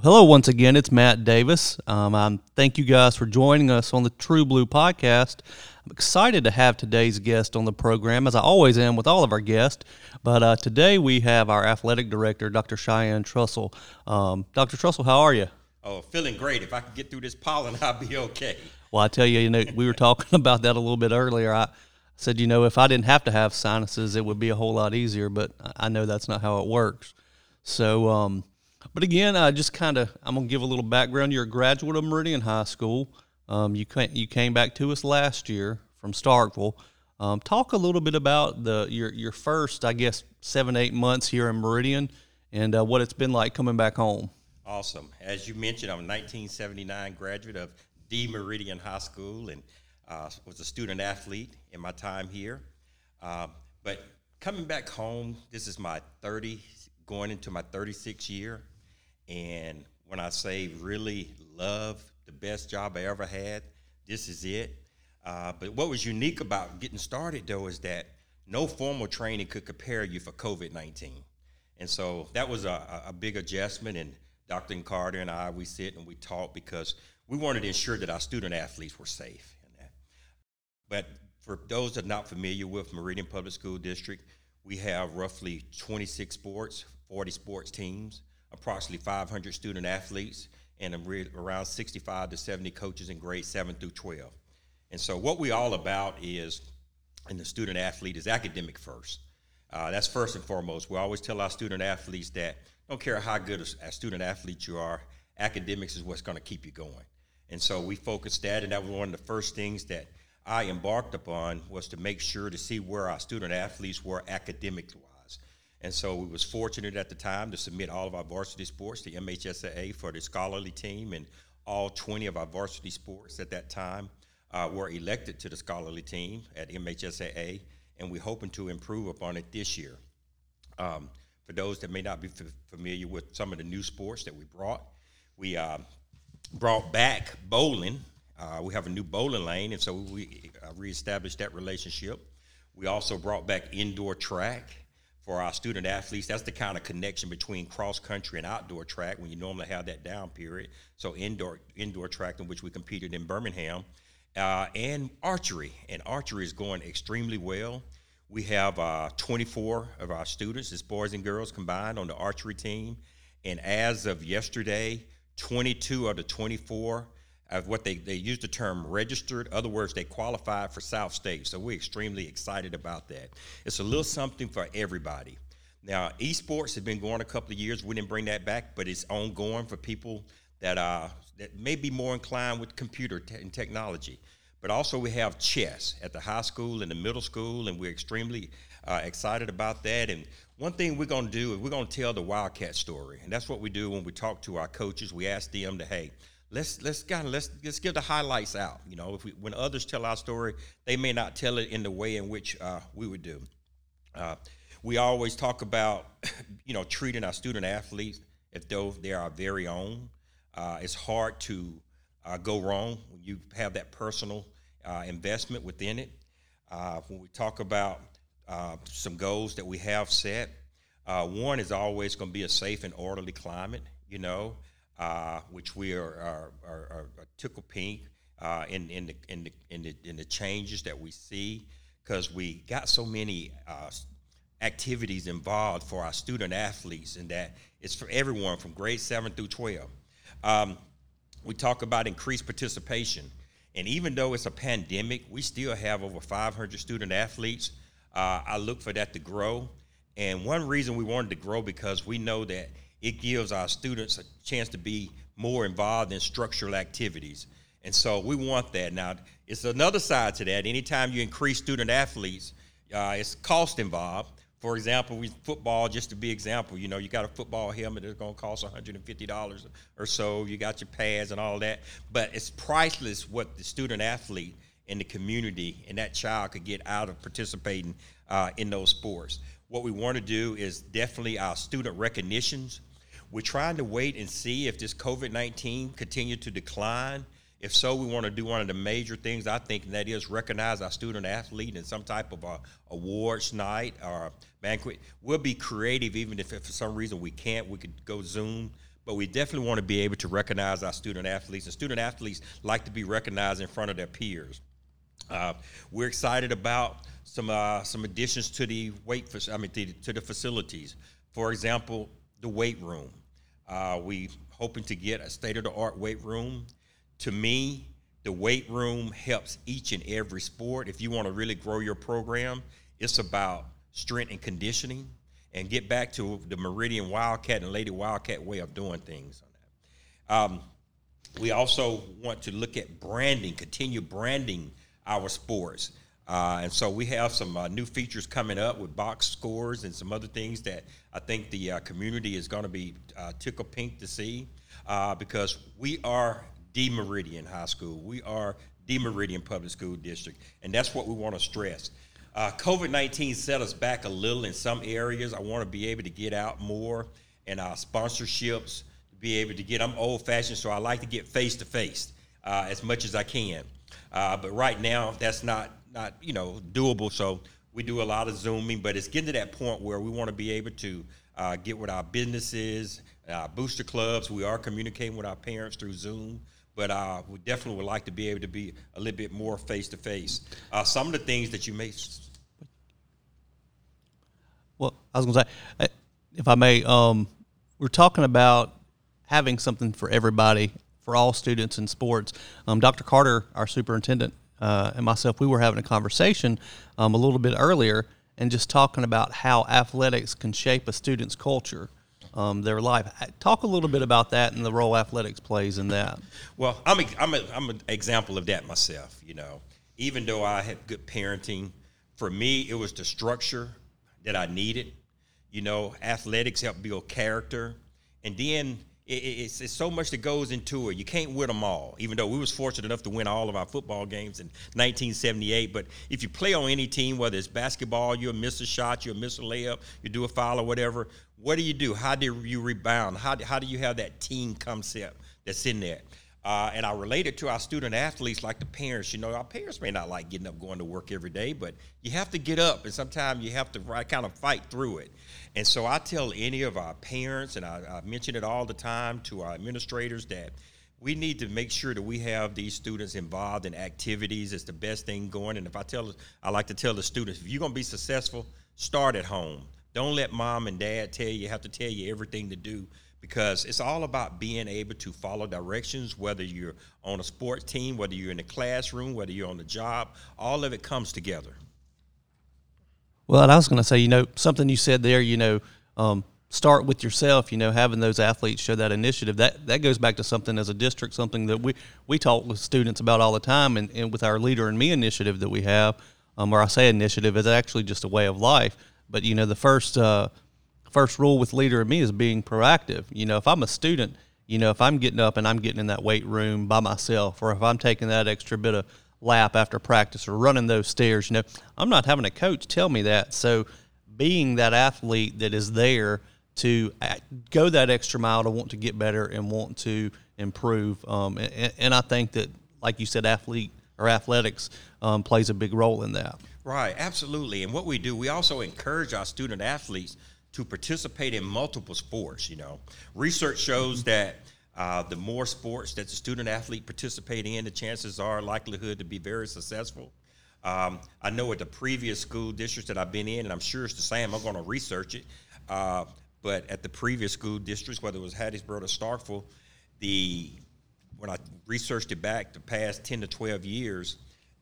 Hello, once again. It's Matt Davis. Um, I'm thank you guys for joining us on the True Blue podcast. I'm excited to have today's guest on the program, as I always am with all of our guests. But uh, today we have our athletic director, Dr. Cheyenne Trussell. Um, Dr. Trussell, how are you? Oh, feeling great. If I can get through this pollen, I'll be okay. Well, I tell you, you know, we were talking about that a little bit earlier. I said, you know, if I didn't have to have sinuses, it would be a whole lot easier. But I know that's not how it works. So. Um, but again, I just kind of I'm gonna give a little background. You're a graduate of Meridian High School. Um, you came, you came back to us last year from Starkville. Um, talk a little bit about the your your first, I guess, seven eight months here in Meridian, and uh, what it's been like coming back home. Awesome. As you mentioned, I'm a 1979 graduate of D Meridian High School and uh, was a student athlete in my time here. Uh, but coming back home, this is my 30 going into my 36th year. And when I say really love the best job I ever had, this is it. Uh, but what was unique about getting started though is that no formal training could prepare you for COVID 19. And so that was a, a big adjustment. And Dr. Carter and I, we sit and we talk because we wanted to ensure that our student athletes were safe. But for those that are not familiar with Meridian Public School District, we have roughly 26 sports, 40 sports teams, approximately 500 student athletes, and around 65 to 70 coaches in grades 7 through 12. And so, what we all about is, and the student athlete is academic first. Uh, that's first and foremost. We always tell our student athletes that don't care how good a, student athlete you are, academics is what's going to keep you going. And so we focused that, and that was one of the first things that I embarked upon was to make sure to see where our student athletes were academically and so we was fortunate at the time to submit all of our varsity sports to MHSAA for the scholarly team, and all 20 of our varsity sports at that time uh, were elected to the scholarly team at MHSAA, and we're hoping to improve upon it this year. Um, for those that may not be f- familiar with some of the new sports that we brought, we uh, brought back bowling. Uh, we have a new bowling lane, and so we uh, reestablished that relationship. We also brought back indoor track for our student athletes. That's the kind of connection between cross country and outdoor track when you normally have that down period. So indoor indoor track in which we competed in Birmingham, uh, and archery. And archery is going extremely well. We have uh, 24 of our students, as boys and girls combined, on the archery team. And as of yesterday, 22 of the 24 of what they, they use the term registered. Other words, they qualify for South State. So we're extremely excited about that. It's a little something for everybody. Now, esports has been going a couple of years. We didn't bring that back, but it's ongoing for people that uh, that may be more inclined with computer te- and technology. But also, we have chess at the high school and the middle school, and we're extremely uh, excited about that. And one thing we're going to do is we're going to tell the Wildcat story, and that's what we do when we talk to our coaches. We ask them to, hey, let's let's kind let's let's give the highlights out. You know, if we, when others tell our story, they may not tell it in the way in which uh, we would do. Uh, we always talk about you know treating our student athletes as though they are our very own. Uh, it's hard to uh, go wrong when you have that personal uh, investment within it. Uh, when we talk about some goals that we have set, one is always going to be a safe and orderly climate. You know, uh, which we are, are, are, are tickle pink uh, in, in, the, in, the, in, the, in the changes that we see. Because we got so many uh, activities involved for our student athletes and that it's for everyone from grade 7 through 12 um, we talk about increased participation. And even though it's a pandemic we still have over 500 student athletes. Uh, i look for that to grow. And one reason we wanted to grow because we know that it gives our students a chance to be more involved in structural activities. And so we want that. Now, it's another side to that. Anytime you increase student athletes, uh, it's cost involved. For example, we football, just to be example, you know, you got a football helmet that's going to cost $150 or so. You got your pads and all that. But it's priceless what the student athlete in the community and that child could get out of participating uh, in those sports. What we want to do is definitely our student recognitions we're trying to wait and see if this COVID 19 continue to decline. If so, we want to do one of the major things I think, and that is recognize our student athlete in some type of a awards night or banquet. We'll be creative, even if, if for some reason we can't. We could go Zoom, but we definitely want to be able to recognize our student athletes. And student athletes like to be recognized in front of their peers. Uh, we're excited about some uh, some additions to the weight, I mean, to, to the facilities. For example, the weight room. Uh, we hoping to get a state of the art weight room. To me, the weight room helps each and every sport. If you want to really grow your program, it's about strength and conditioning and get back to the Meridian Wildcat and Lady Wildcat way of doing things. Um, we also want to look at branding, continue branding our sports. Uh, and so we have some uh, new features coming up with box scores and some other things that I think the uh, community is going to be uh, tickle pink to see uh, because we are the Meridian High School. We are the Meridian Public School District. And that's what we want to stress. Uh, COVID 19 set us back a little in some areas. I want to be able to get out more and our sponsorships, to be able to get, I'm old fashioned, so I like to get face to face as much as I can. But right now, that's not not you know doable. So we do a lot of zooming, but it's getting to that point where we want to be able to uh, get with our businesses, our booster clubs. We are communicating with our parents through Zoom, but uh, we definitely would like to be able to be a little bit more face to face. Some of the things that you may. Well, I was going to say, uh, if I may, um, we're talking about having something for everybody, for all students in sports. Um, Dr. Carter, our superintendent, uh, and myself, we were having a conversation um, a little bit earlier and just talking about how athletics can shape a student's culture, um, their life. Talk a little bit about that and the role athletics plays in that. Well, I'm a, I'm, a, I'm an example of that myself. You know, even though I had good parenting, for me it was the structure that I needed. You know, athletics helped build character, and then it's, it's so much that goes into it. You can't win them all, even though we was fortunate enough to win all of our football games in 1978. But if you play on any team, whether it's basketball, you'll miss a shot, you'll miss a layup, you do a foul or whatever. What do you do? How do you rebound? How do, how do you have that team concept that's in there? Uh, and I relate it to our student athletes like the parents. You know, our parents may not like getting up going to work every day, but you have to get up, and sometimes you have to kind of fight through it. And so I tell any of our parents, and I, I mention it all the time to our administrators, that we need to make sure that we have these students involved in activities. It's the best thing going. And if I tell, I like to tell the students, if you're going to be successful, start at home. Don't let mom and dad tell you, have to tell you everything to do because it's all about being able to follow directions, whether you're on a sports team, whether you're in the classroom, whether you're on the job, all of it comes together. Well, and I was going to say, you know, something you said there, you know, um, start with yourself, you know, having those athletes show that initiative. That that goes back to something as a district, something that we, we talk with students about all the time and, and with our Leader in Me initiative that we have, um, or I say initiative, is actually just a way of life. But, you know, the first uh, – first rule with leader in me is being proactive. You know, if I'm a student, you know, if I'm getting up and I'm getting in that weight room by myself, or if I'm taking that extra bit of lap after practice or running those stairs, you know, I'm not having a coach tell me that. So being that athlete that is there to go that extra mile to want to get better and want to improve. Um, and, and, I think that, like you said, athlete or athletics um, plays a big role in that. Right, absolutely. And what we do, we also encourage our student athletes to participate in multiple sports. You know, research shows that uh, the more sports that the student athlete participate in, the chances are likelihood to be very successful. Um, I know at the previous school districts that I've been in, and I'm sure it's the same. I'm going to research it. Uh, but at the previous school districts, whether it was Hattiesburg or Starkville, the when I researched it back the past 10 to 12 years,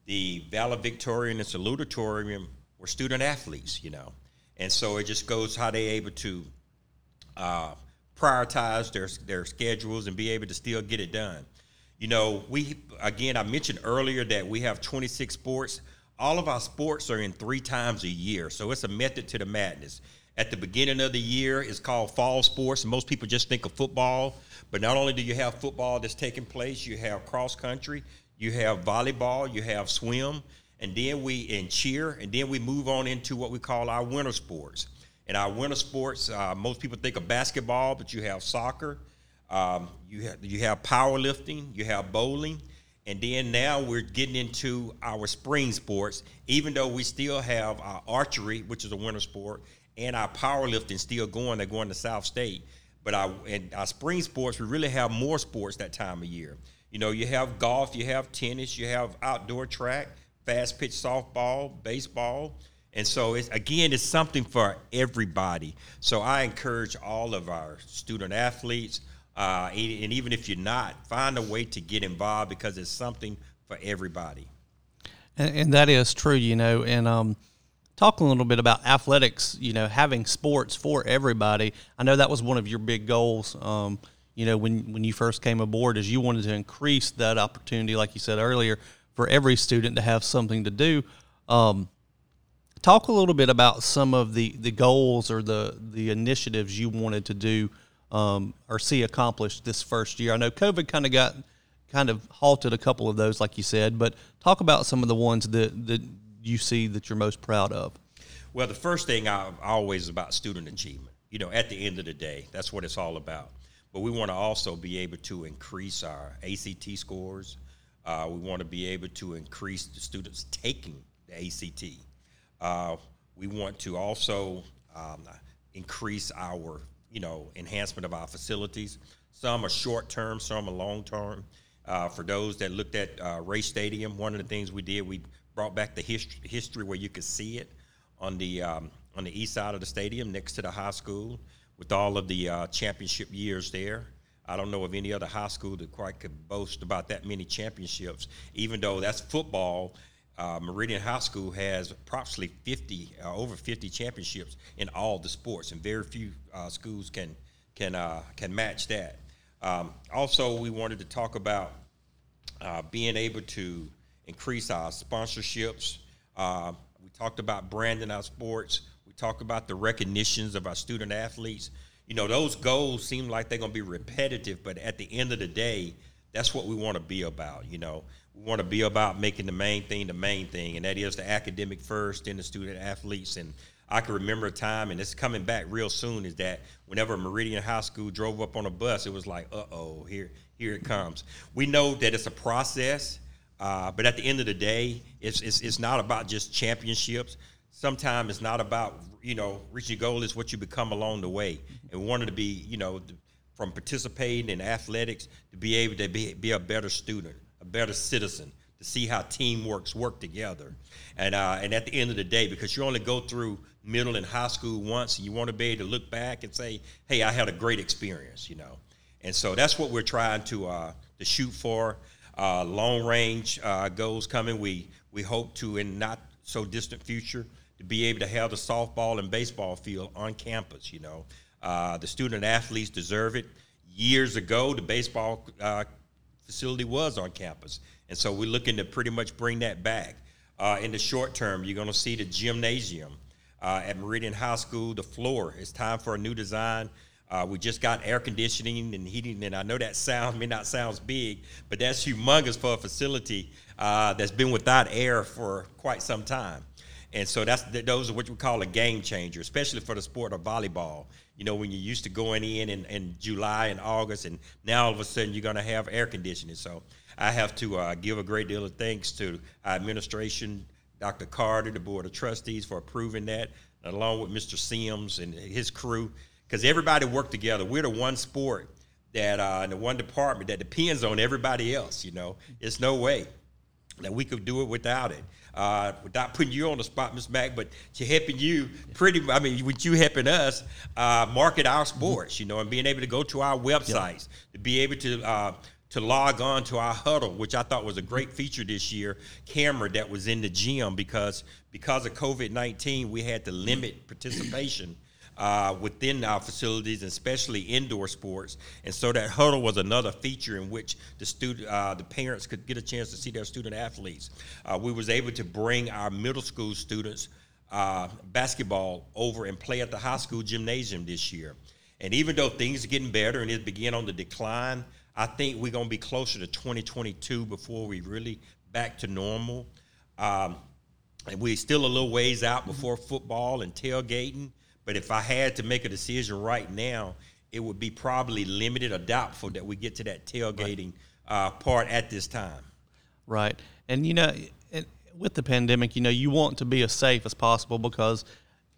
the valedictorian and salutatorian were student athletes, you know. And so it just goes how they able to uh, prioritize their their schedules and be able to still get it done. You know, we again I mentioned earlier that we have 26 sports. All of our sports are in three times a year, so it's a method to the madness. At the beginning of the year, it's called fall sports. Most people just think of football, but not only do you have football that's taking place, you have cross country, you have volleyball, you have swim, and then we in cheer, and then we move on into what we call our winter sports. And our winter sports, uh, most people think of basketball, but you have soccer, um, you have you have powerlifting, you have bowling, and then now we're getting into our spring sports. Even though we still have our archery, which is a winter sport, and our powerlifting still going, they're going to South State. But our in our spring sports, we really have more sports that time of year. You know, you have golf, you have tennis, you have outdoor track, fast pitch softball, baseball. And so, it's, again, it's something for everybody. So I encourage all of our student athletes, uh, and even if you're not, find a way to get involved because it's something for everybody. And, and that is true, you know. And um, talk a little bit about athletics, you know, having sports for everybody. I know that was one of your big goals. Um, you know, when when you first came aboard, is you wanted to increase that opportunity, like you said earlier, for every student to have something to do. Um, talk a little bit about some of the, the goals or the, the initiatives you wanted to do um, or see accomplished this first year. I know COVID kind of got kind of halted a couple of those, like you said, but talk about some of the ones that, that you see that you're most proud of. Well, the first thing I always is about student achievement. You know, at the end of the day, that's what it's all about. But we want to also be able to increase our ACT scores. Uh, we want to be able to increase the students taking the ACT. Uh, we want to also um, increase our, you know, enhancement of our facilities. Some are short term, some are long term. Uh, for those that looked at uh, Ray Stadium, one of the things we did, we brought back the history, history where you could see it on the um, on the east side of the stadium, next to the high school, with all of the uh, championship years there. I don't know of any other high school that quite could boast about that many championships, even though that's football uh, Meridian High School has approximately 50, uh, over 50 championships in all the sports, and very few uh, schools can can uh, can match that. Um, also, we wanted to talk about uh, being able to increase our sponsorships. Uh, we talked about branding our sports. We talked about the recognitions of our student athletes. You know, those goals seem like they're going to be repetitive, but at the end of the day, that's what we want to be about. You know, we want to be about making the main thing the main thing, and that is the academic first, and the student athletes. And I can remember a time, and it's coming back real soon, is that whenever Meridian High School drove up on a bus, it was like, uh oh, here, here it comes. We know that it's a process, uh, but at the end of the day, it's, it's, it's not about just championships. Sometimes it's not about, you know, reaching a goal is what you become along the way. And wanted to be, you know, from participating in athletics to be able to be, be a better student a better citizen, to see how teamworks work together. And, uh, and at the end of the day, because you only go through middle and high school once, and you want to be able to look back and say, hey, I had a great experience, you know. And so that's what we're trying to, uh, to shoot for. Uh, long range uh, goals coming. We, we hope to, in not so distant future, to be able to have the softball and baseball field on campus, you know. Uh, the student athletes deserve it. Years ago, the baseball uh, facility was on campus. And so we're looking to pretty much bring that back. Uh, in the short term, you're going to see the gymnasium uh, at Meridian High School, the floor. It's time for a new design. Uh, we just got air conditioning and heating, and I know that sound may not sound big, but that's humongous for a facility uh, that's been without air for quite some time. And so that's those are what we call a game changer, especially for the sport of volleyball. You know, when you're used to going in, in in, July and August, and now all of a sudden you're going to have air conditioning. So I have to uh, give a great deal of thanks to our administration, Dr. Carter, the Board of Trustees for approving that, along with Mr. Sims and his crew, because everybody worked together. We're the one sport that, uh, the one department that depends on everybody else, you know. It's no way that we could do it without it uh, without putting you on the spot, Ms. Mack, but to helping you pretty, I mean, with you helping us uh, market our sports, you know, and being able to go to our websites, yep. to be able to, uh, to log on to our Hudl, which I thought was a great feature this year, camera that was in the gym because because of COVID nineteen, we had to limit participation uh, within our facilities, especially indoor sports. And so that Hudl was another feature in which the student, uh, the parents could get a chance to see their student athletes. Uh, we was able to bring our middle school students uh, basketball over and play at the high school gymnasium this year. And even though things are getting better and it begin on the decline, I think we're going to be closer to 2022 before we really back to normal. Um, and we're still a little ways out before football and tailgating. But if I had to make a decision right now, it would be probably limited or doubtful that we get to that tailgating right. uh, part at this time. Right. And, you know, with the pandemic, you know, you want to be as safe as possible because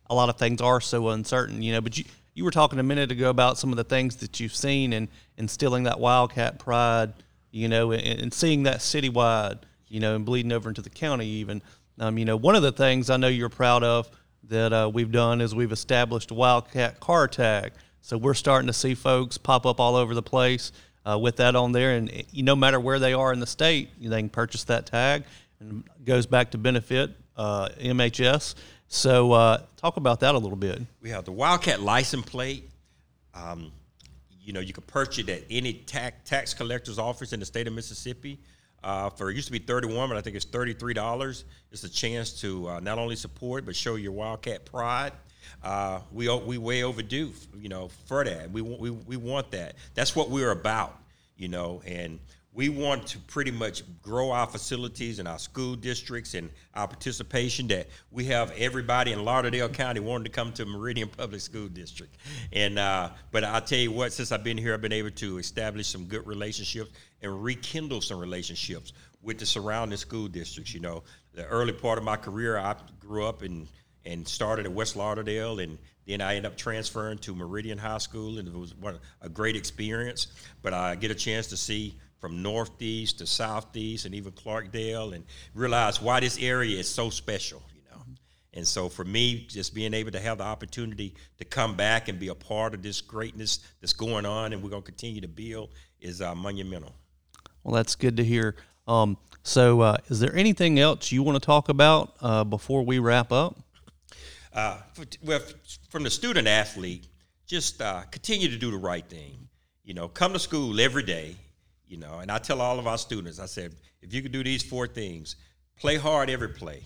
a lot of things are so uncertain, you know, but you, you were talking a minute ago about some of the things that you've seen and instilling that Wildcat pride, you know, and, and seeing that citywide, you know, and bleeding over into the county even. Um, you know, one of the things I know you're proud of that uh, we've done is we've established a Wildcat car tag. So we're starting to see folks pop up all over the place uh, with that on there, and no matter where they are in the state, they can purchase that tag, and goes back to benefit uh, MHS. So uh, talk about that a little bit. We have the Wildcat license plate. Um, you know, you can purchase it at any tax tax collector's office in the state of Mississippi. Uh, for it used to be 31, but I think it's $33. It's a chance to uh, not only support but show your Wildcat pride. Uh, we we way overdue, you know, for that. We we we want that. That's what we're about, you know, and we want to pretty much grow our facilities and our school districts and our participation that we have everybody in Lauderdale County wanting to come to Meridian Public School District. And uh, but I'll tell you what, since I've been here, I've been able to establish some good relationships and rekindle some relationships with the surrounding school districts. You know, the early part of my career, I grew up and and started at West Lauderdale and then I ended up transferring to Meridian High School, and it was one, a great experience. But I get a chance to see from northeast to southeast and even Clarkdale and realize why this area is so special, you know. And so for me, just being able to have the opportunity to come back and be a part of this greatness that's going on and we're going to continue to build is uh, monumental. Well, that's good to hear. Um, so, uh, is there anything else you want to talk about uh, before we wrap up? Uh, for, well, from the student athlete, just uh, continue to do the right thing. You know, come to school every day you know, and I tell all of our students, I said, if you could do these four things, play hard every play.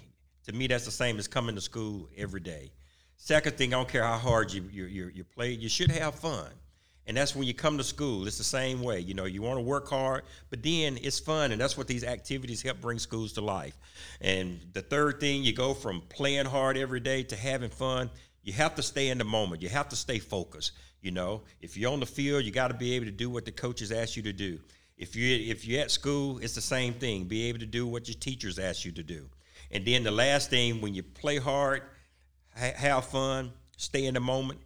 To me, that's the same as coming to school every day. Second thing, I don't care how hard you you you, you play, you should have fun. And that's when you come to school. It's the same way. You know, you want to work hard, but then it's fun, and that's what these activities help bring schools to life. And the third thing, you go from playing hard every day to having fun. You have to stay in the moment. You have to stay focused. You know, if you're on the field, you got to be able to do what the coaches ask you to do. If you if you're at school, it's the same thing. Be able to do what your teachers ask you to do. And then the last thing, when you play hard, ha- have fun, stay in the moment,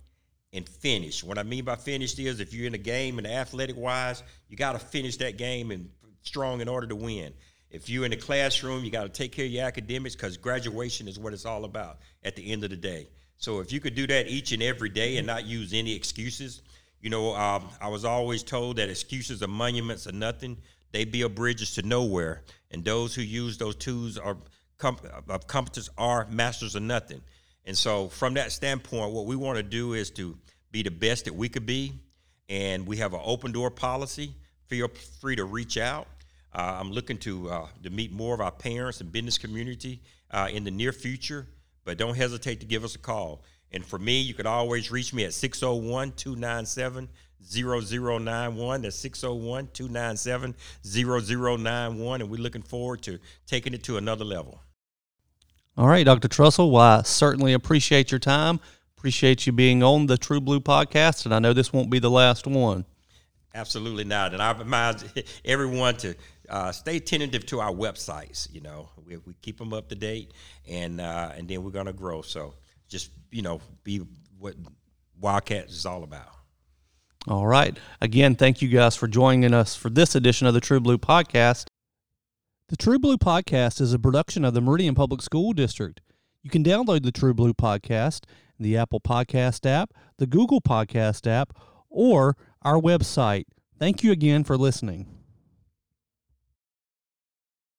and finish. What I mean by finished is if you're in a game and athletic wise, you got to finish that game and strong in order to win. If you're in the classroom, you got to take care of your academics because graduation is what it's all about at the end of the day. So if you could do that each and every day and not use any excuses, you know, um, I was always told that excuses are monuments of nothing. They build bridges to nowhere, and those who use those tools are of competence are masters of nothing. And so, from that standpoint, what we want to do is to be the best that we could be, and we have an open door policy. Feel free to reach out. Uh, I'm looking to uh, to meet more of our parents and business community uh, in the near future, but don't hesitate to give us a call. And for me, you can always reach me at 601 297 0091. That's 601 297 0091. And we're looking forward to taking it to another level. All right, Dr. Trussell. Well, I certainly appreciate your time. Appreciate you being on the True Blue podcast. And I know this won't be the last one. Absolutely not. And I remind everyone to uh, stay attentive to our websites. You know, we, we keep them up to date, and uh, and then we're going to grow. So just you know be what Wildcats is all about. All right. Again, thank you guys for joining us for this edition of the True Blue Podcast. The True Blue Podcast is a production of the Meridian Public School District. You can download the True Blue Podcast in the Apple Podcast app, the Google Podcast app, or our website. Thank you again for listening.